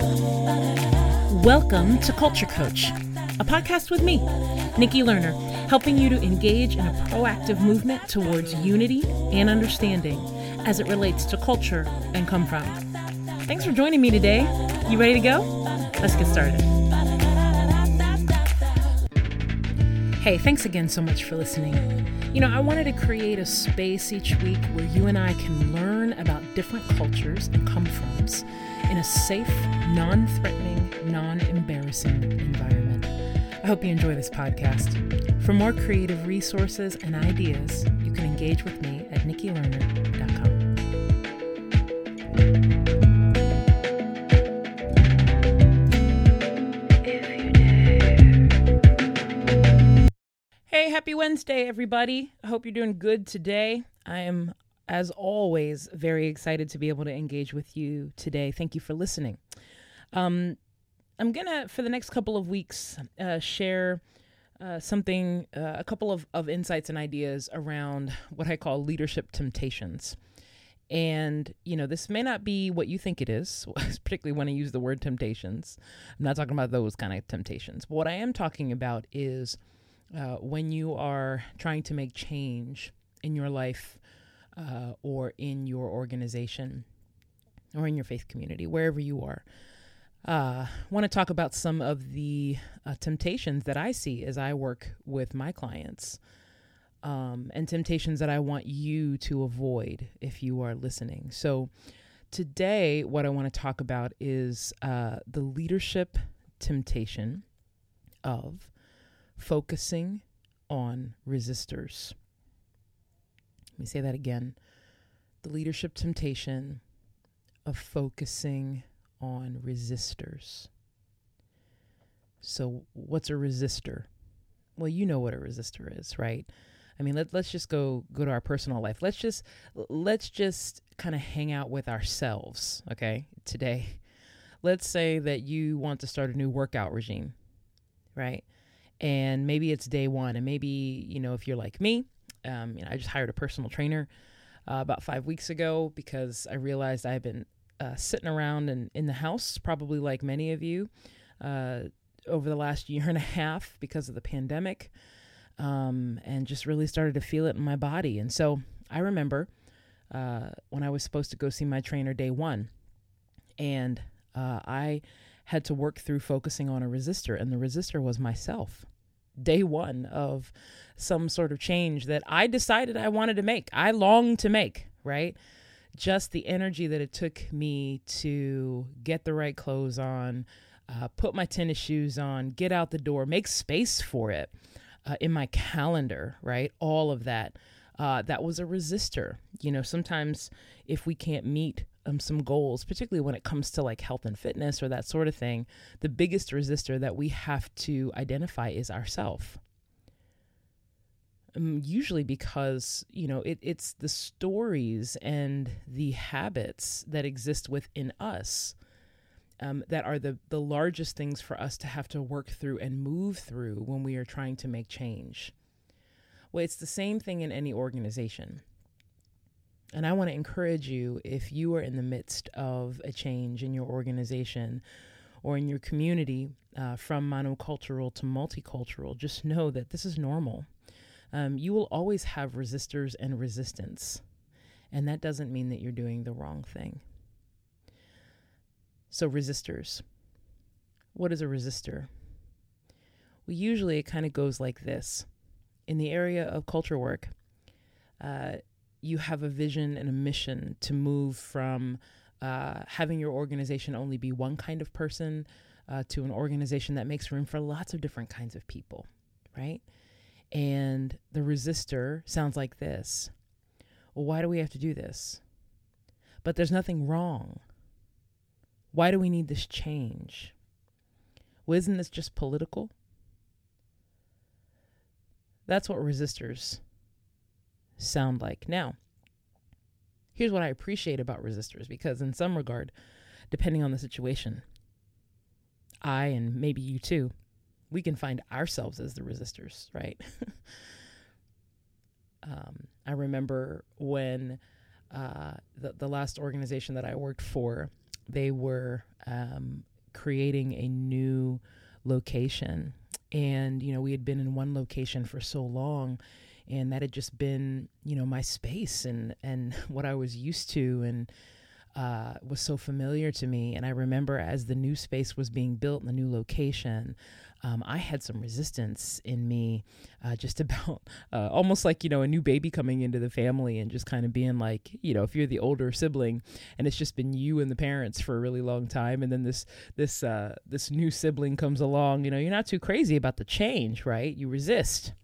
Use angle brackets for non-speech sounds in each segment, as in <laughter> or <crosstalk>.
Welcome to Culture Coach, a podcast with me, Nikki Lerner, helping you to engage in a proactive movement towards unity and understanding as it relates to culture and come from. Thanks for joining me today. You ready to go? Let's get started. Hey, thanks again so much for listening. You know, I wanted to create a space each week where you and I can learn about different cultures and come froms in a safe, non threatening, non embarrassing environment. I hope you enjoy this podcast. For more creative resources and ideas, you can engage with me at nikkilerner.com. Hey, happy Wednesday, everybody. I hope you're doing good today. I am, as always, very excited to be able to engage with you today. Thank you for listening. Um, I'm going to, for the next couple of weeks, uh, share uh, something, uh, a couple of, of insights and ideas around what I call leadership temptations. And, you know, this may not be what you think it is, <laughs> particularly when I use the word temptations. I'm not talking about those kind of temptations. But what I am talking about is uh, when you are trying to make change in your life uh, or in your organization or in your faith community, wherever you are. Uh, I want to talk about some of the uh, temptations that I see as I work with my clients, um, and temptations that I want you to avoid if you are listening. So, today, what I want to talk about is uh, the leadership temptation of focusing on resistors. Let me say that again. The leadership temptation of focusing on resistors. So, what's a resistor? Well, you know what a resistor is, right? I mean, let, let's just go go to our personal life. Let's just let's just kind of hang out with ourselves, okay? Today. Let's say that you want to start a new workout regime, right? and maybe it's day one and maybe you know if you're like me um, you know i just hired a personal trainer uh, about five weeks ago because i realized i've been uh, sitting around and in the house probably like many of you uh, over the last year and a half because of the pandemic um, and just really started to feel it in my body and so i remember uh, when i was supposed to go see my trainer day one and uh, i had to work through focusing on a resistor, and the resistor was myself. Day one of some sort of change that I decided I wanted to make, I longed to make, right? Just the energy that it took me to get the right clothes on, uh, put my tennis shoes on, get out the door, make space for it uh, in my calendar, right? All of that. Uh, that was a resistor. You know, sometimes if we can't meet um, some goals, particularly when it comes to like health and fitness or that sort of thing, the biggest resistor that we have to identify is ourself. Um, usually because you know it, it's the stories and the habits that exist within us um, that are the the largest things for us to have to work through and move through when we are trying to make change. Well, it's the same thing in any organization. And I want to encourage you if you are in the midst of a change in your organization or in your community uh, from monocultural to multicultural, just know that this is normal. Um, you will always have resistors and resistance. And that doesn't mean that you're doing the wrong thing. So, resistors. What is a resistor? Well, usually it kind of goes like this. In the area of culture work, uh, you have a vision and a mission to move from uh, having your organization only be one kind of person uh, to an organization that makes room for lots of different kinds of people, right? And the resistor sounds like this Well, why do we have to do this? But there's nothing wrong. Why do we need this change? Well, isn't this just political? That's what resistors sound like. Now, here's what I appreciate about resistors because, in some regard, depending on the situation, I and maybe you too, we can find ourselves as the resistors, right? <laughs> um, I remember when uh, the, the last organization that I worked for they were um, creating a new location. And, you know, we had been in one location for so long and that had just been, you know, my space and, and <laughs> what I was used to and uh, was so familiar to me. And I remember as the new space was being built in the new location, um, I had some resistance in me, uh, just <laughs> about uh, almost like you know a new baby coming into the family and just kind of being like you know if you're the older sibling and it's just been you and the parents for a really long time, and then this this uh, this new sibling comes along, you know you're not too crazy about the change, right? You resist,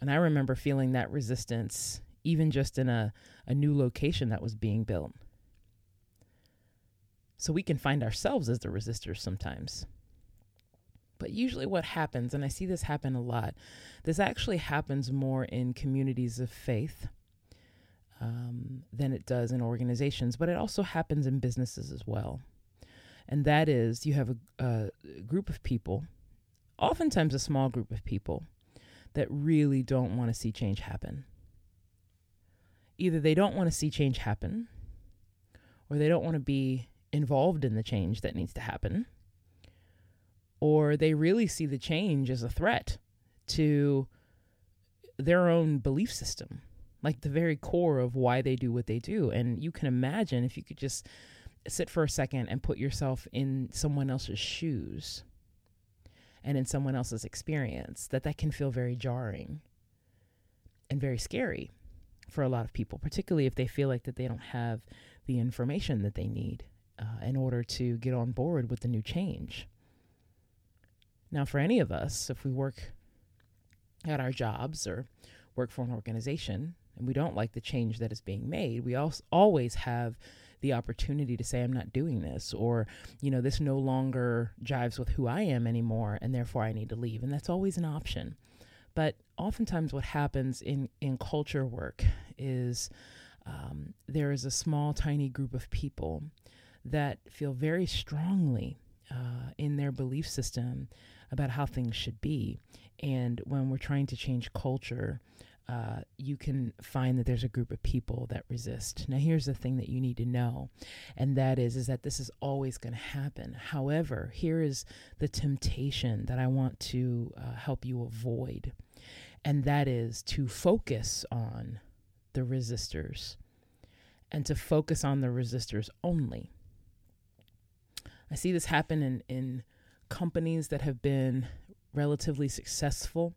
and I remember feeling that resistance even just in a a new location that was being built. So we can find ourselves as the resistors sometimes. But usually, what happens, and I see this happen a lot, this actually happens more in communities of faith um, than it does in organizations, but it also happens in businesses as well. And that is, you have a, a group of people, oftentimes a small group of people, that really don't want to see change happen. Either they don't want to see change happen, or they don't want to be involved in the change that needs to happen or they really see the change as a threat to their own belief system, like the very core of why they do what they do. And you can imagine if you could just sit for a second and put yourself in someone else's shoes and in someone else's experience, that that can feel very jarring and very scary for a lot of people, particularly if they feel like that they don't have the information that they need uh, in order to get on board with the new change. Now, for any of us, if we work at our jobs or work for an organization and we don't like the change that is being made, we also always have the opportunity to say, I'm not doing this, or, you know, this no longer jives with who I am anymore, and therefore I need to leave. And that's always an option. But oftentimes, what happens in, in culture work is um, there is a small, tiny group of people that feel very strongly uh, in their belief system about how things should be. And when we're trying to change culture, uh, you can find that there's a group of people that resist. Now, here's the thing that you need to know, and that is, is that this is always going to happen. However, here is the temptation that I want to uh, help you avoid, and that is to focus on the resistors and to focus on the resistors only. I see this happen in, in companies that have been relatively successful.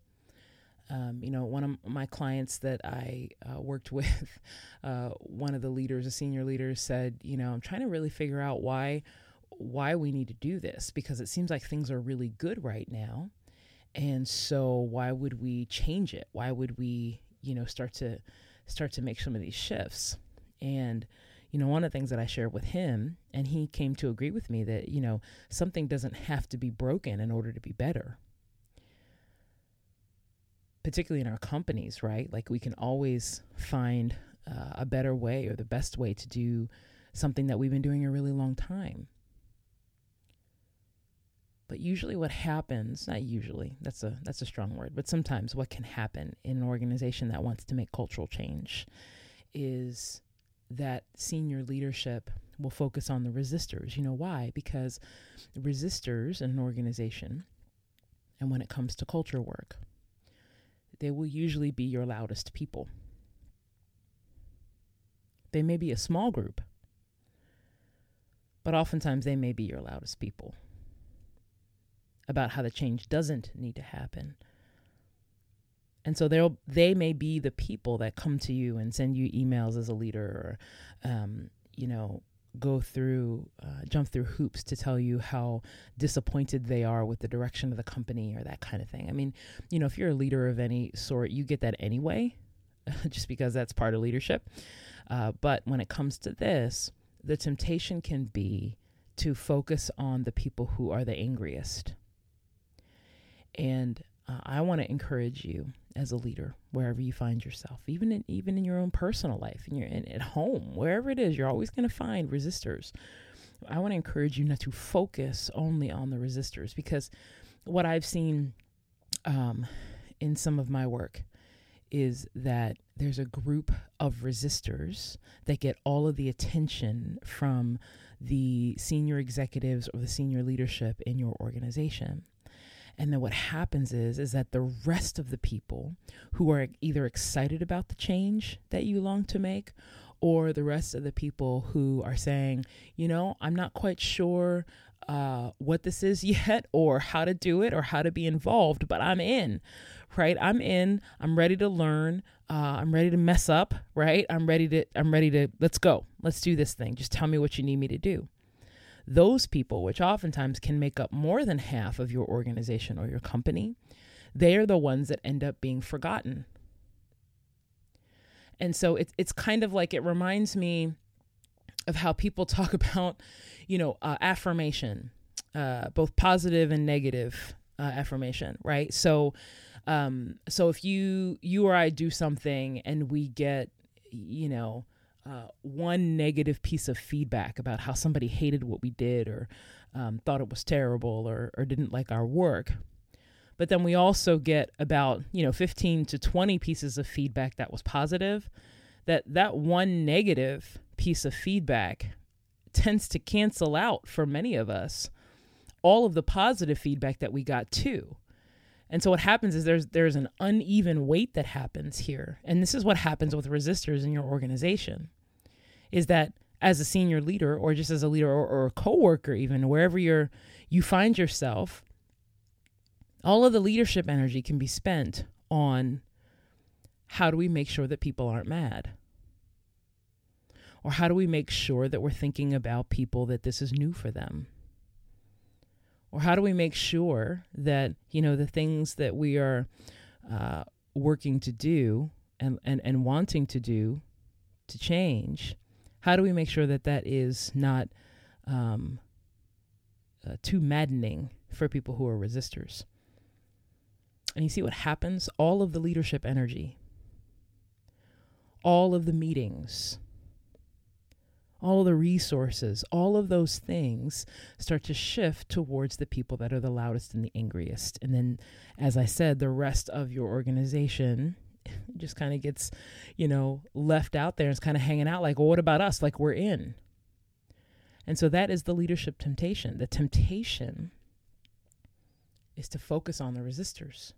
Um, you know, one of my clients that I uh, worked <laughs> with, uh, one of the leaders, a senior leader, said, "You know, I'm trying to really figure out why why we need to do this because it seems like things are really good right now, and so why would we change it? Why would we, you know, start to start to make some of these shifts?" And you know, one of the things that I shared with him, and he came to agree with me that, you know, something doesn't have to be broken in order to be better. Particularly in our companies, right? Like we can always find uh, a better way or the best way to do something that we've been doing a really long time. But usually what happens, not usually, that's a that's a strong word, but sometimes what can happen in an organization that wants to make cultural change is that senior leadership will focus on the resistors. You know why? Because resistors in an organization, and when it comes to culture work, they will usually be your loudest people. They may be a small group, but oftentimes they may be your loudest people about how the change doesn't need to happen and so they'll they may be the people that come to you and send you emails as a leader or um, you know go through uh, jump through hoops to tell you how disappointed they are with the direction of the company or that kind of thing. I mean you know if you're a leader of any sort you get that anyway <laughs> just because that's part of leadership. Uh, but when it comes to this the temptation can be to focus on the people who are the angriest. And uh, I want to encourage you as a leader, wherever you find yourself, even in even in your own personal life, in your in, at home, wherever it is, you're always going to find resistors. I want to encourage you not to focus only on the resistors because what I've seen um, in some of my work is that there's a group of resistors that get all of the attention from the senior executives or the senior leadership in your organization. And then what happens is is that the rest of the people who are either excited about the change that you long to make or the rest of the people who are saying, you know, I'm not quite sure uh, what this is <laughs> yet or how to do it or how to be involved, but I'm in, right? I'm in. I'm ready to learn. Uh, I'm ready to mess up, right? I'm ready to. I'm ready to. Let's go. Let's do this thing. Just tell me what you need me to do. Those people, which oftentimes can make up more than half of your organization or your company, they are the ones that end up being forgotten. And so it's it's kind of like it reminds me of how people <laughs> talk about, you know, uh, affirmation, uh, both positive and negative uh, affirmation, right? So, um, so if you you or I do something and we get, you know, uh, one negative piece of feedback about how somebody hated what we did or um, thought it was terrible or or didn't like our work, but then we also get about you know 15 to 20 pieces of feedback that was positive that that one negative piece of feedback tends to cancel out for many of us all of the positive feedback that we got too. And so what happens is there's there's an uneven weight that happens here. And this is what happens with resistors in your organization. Is that as a senior leader or just as a leader or, or a coworker even wherever you're you find yourself all of the leadership energy can be spent on how do we make sure that people aren't mad or how do we make sure that we're thinking about people that this is new for them? Or how do we make sure that, you know, the things that we are uh, working to do and, and, and wanting to do to change, how do we make sure that that is not um, uh, too maddening for people who are resistors? And you see what happens? All of the leadership energy, all of the meetings, all of the resources, all of those things start to shift towards the people that are the loudest and the angriest. And then, as I said, the rest of your organization just kind of gets, you know, left out there and it's kind of hanging out like, well, what about us? Like, we're in. And so that is the leadership temptation. The temptation is to focus on the resistors.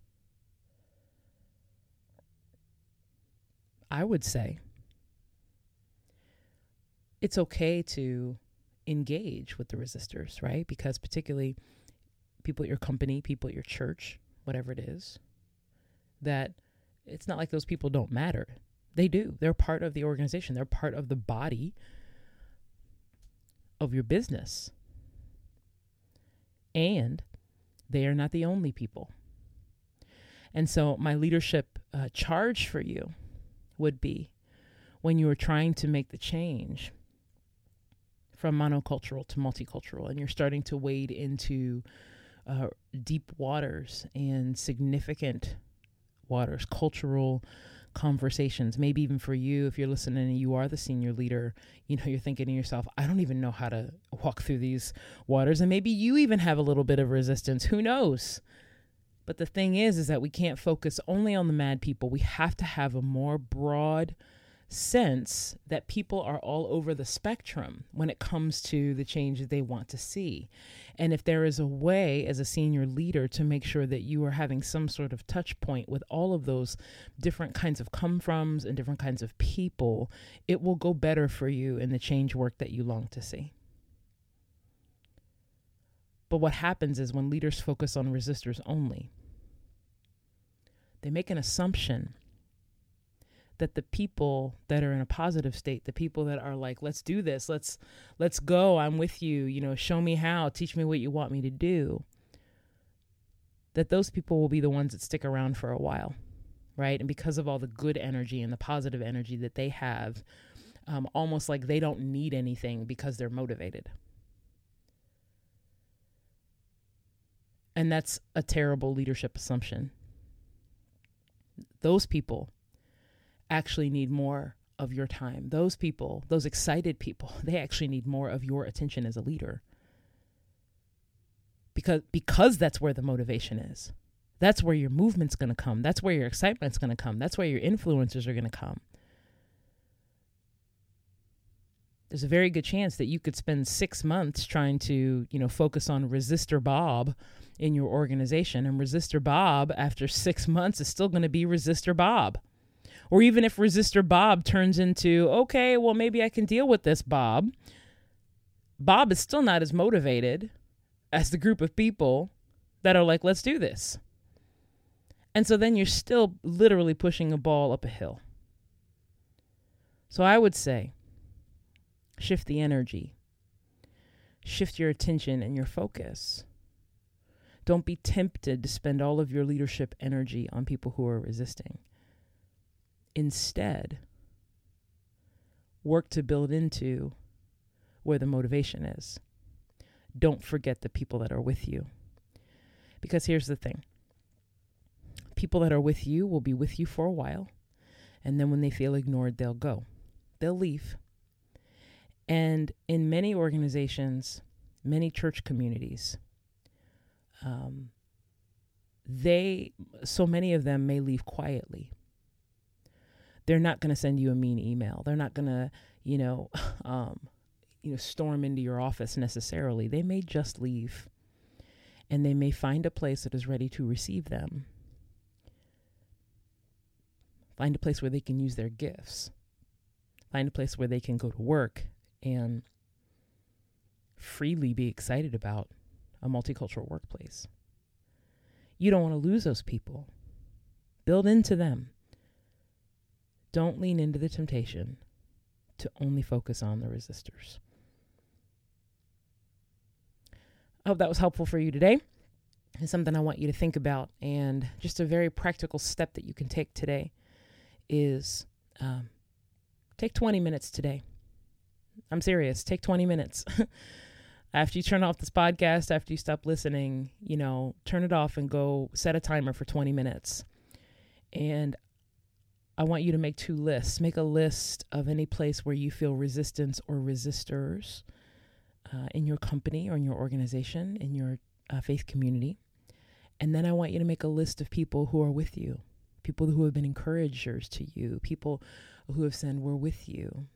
I would say it's okay to engage with the resistors, right? Because particularly people at your company, people at your church, whatever it is, that it's not like those people don't matter. They do. They're part of the organization. They're part of the body of your business. And they are not the only people. And so, my leadership uh, charge for you would be when you are trying to make the change from monocultural to multicultural, and you're starting to wade into uh, deep waters and significant waters, cultural conversations. Maybe even for you, if you're listening and you are the senior leader, you know, you're thinking to yourself, I don't even know how to walk through these waters. And maybe you even have a little bit of resistance. Who knows? But the thing is, is that we can't focus only on the mad people. We have to have a more broad sense that people are all over the spectrum when it comes to the change that they want to see. And if there is a way as a senior leader to make sure that you are having some sort of touch point with all of those different kinds of come froms and different kinds of people, it will go better for you in the change work that you long to see. But what happens is when leaders focus on resistors only, they make an assumption that the people that are in a positive state the people that are like let's do this. Let's let's go. I'm with you. You know show me how. Teach me what you want me to do. That those people will be the ones that stick around for a while right? And because of all the good energy and the positive energy that they have um, almost like they don't need anything because they're motivated. And that's a terrible leadership assumption. Those people actually need more of your time. Those people, those excited people, <laughs> they actually need more of your attention as a leader. Because because that's where the motivation is. That's where your movement's going to come. That's where your excitement's going to come. That's where your influencers are going to come. There's a very good chance that you could spend six months trying to, you know, focus on resistor Bob in your organization. And resistor Bob, after six months, is still going to be resistor Bob. Or even if resistor Bob turns into, okay, well, maybe I can deal with this, Bob. Bob is still not as motivated as the group of people that are like, let's do this. And so then you're still literally pushing a ball up a hill. So I would say shift the energy, shift your attention and your focus. Don't be tempted to spend all of your leadership energy on people who are resisting. Instead, work to build into where the motivation is. Don't forget the people that are with you. Because here's the thing people that are with you will be with you for a while. And then when they feel ignored, they'll go, they'll leave. And in many organizations, many church communities, um, they, so many of them may leave quietly. They're not going to send you a mean email. They're not going to, you know, <laughs> um, you know, storm into your office necessarily. They may just leave and they may find a place that is ready to receive them. Find a place where they can use their gifts. Find a place where they can go to work and freely be excited about a multicultural workplace. You don't want to lose those people. Build into them. Don't lean into the temptation to only focus on the resistors. I hope that was helpful for you today. It's something I want you to think about. And just a very practical step that you can take today is um, take 20 minutes today. I'm serious. Take 20 minutes. <laughs> after you turn off this podcast, after you stop listening, you know, turn it off and go set a timer for 20 minutes. And I want you to make two lists. Make a list of any place where you feel resistance or resistors uh, in your company or in your organization, in your uh, faith community. And then I want you to make a list of people who are with you, people who have been encouragers to you, people who have said, We're with you,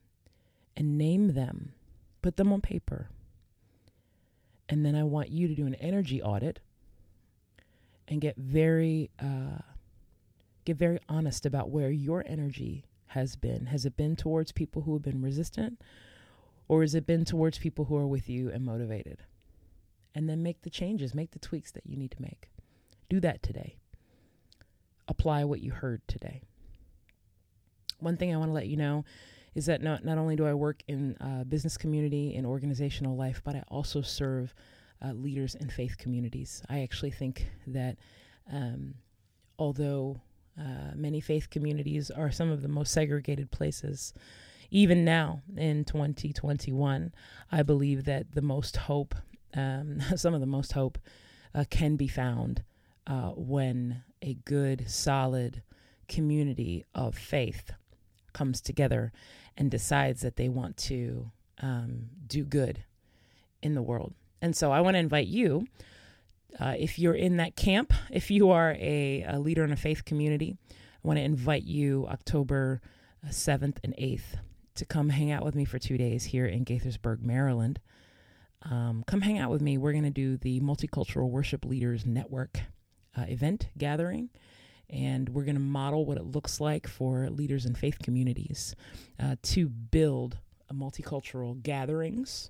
and name them, put them on paper. And then I want you to do an energy audit and get very, uh, get very honest about where your energy has been. Has it been towards people who have been resistant? Or has it been towards people who are with you and motivated? And then make the changes, make the tweaks that you need to make. Do that today. Apply what you heard today. One thing I want to let you know is that not, not only do I work in uh, business community and organizational life, but I also serve uh, leaders in faith communities. I actually think that um, although uh, many faith communities are some of the most segregated places, even now in 2021, I believe that the most hope, um, <laughs> some of the most hope, uh, can be found uh, when a good, solid community of faith comes together and decides that they want to um, do good in the world. And so I want to invite you, uh, if you're in that camp, if you are a, a leader in a faith community, I want to invite you October 7th uh, and 8th to come hang out with me for two days here in Gaithersburg, Maryland. Um, come hang out with me. We're going to do the Multicultural Worship Leaders Network uh, event gathering, and we're going to model what it looks like for leaders in faith communities uh, to build multicultural gatherings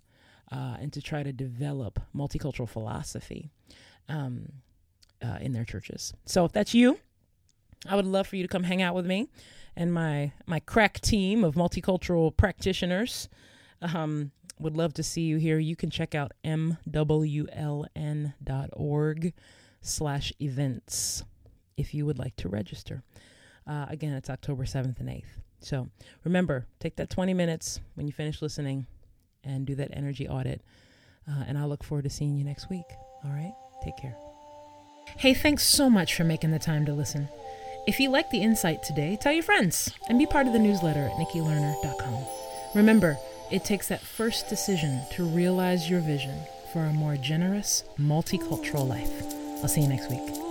uh, and to try to develop multicultural philosophy um, uh, in their churches. So if that's you, I would love for you to come hang out with me and my my crack team of multicultural practitioners. Um, would love to see you here. You can check out mwln.org slash events if you would like to register. Uh, again, it's October 7th and 8th. So remember, take that 20 minutes when you finish listening and do that energy audit. Uh, and I look forward to seeing you next week. All right? Take care. Hey, thanks so much for making the time to listen. If you like the insight today, tell your friends and be part of the newsletter at nikkilerner.com. Remember, it takes that first decision to realize your vision for a more generous, multicultural life. I'll see you next week.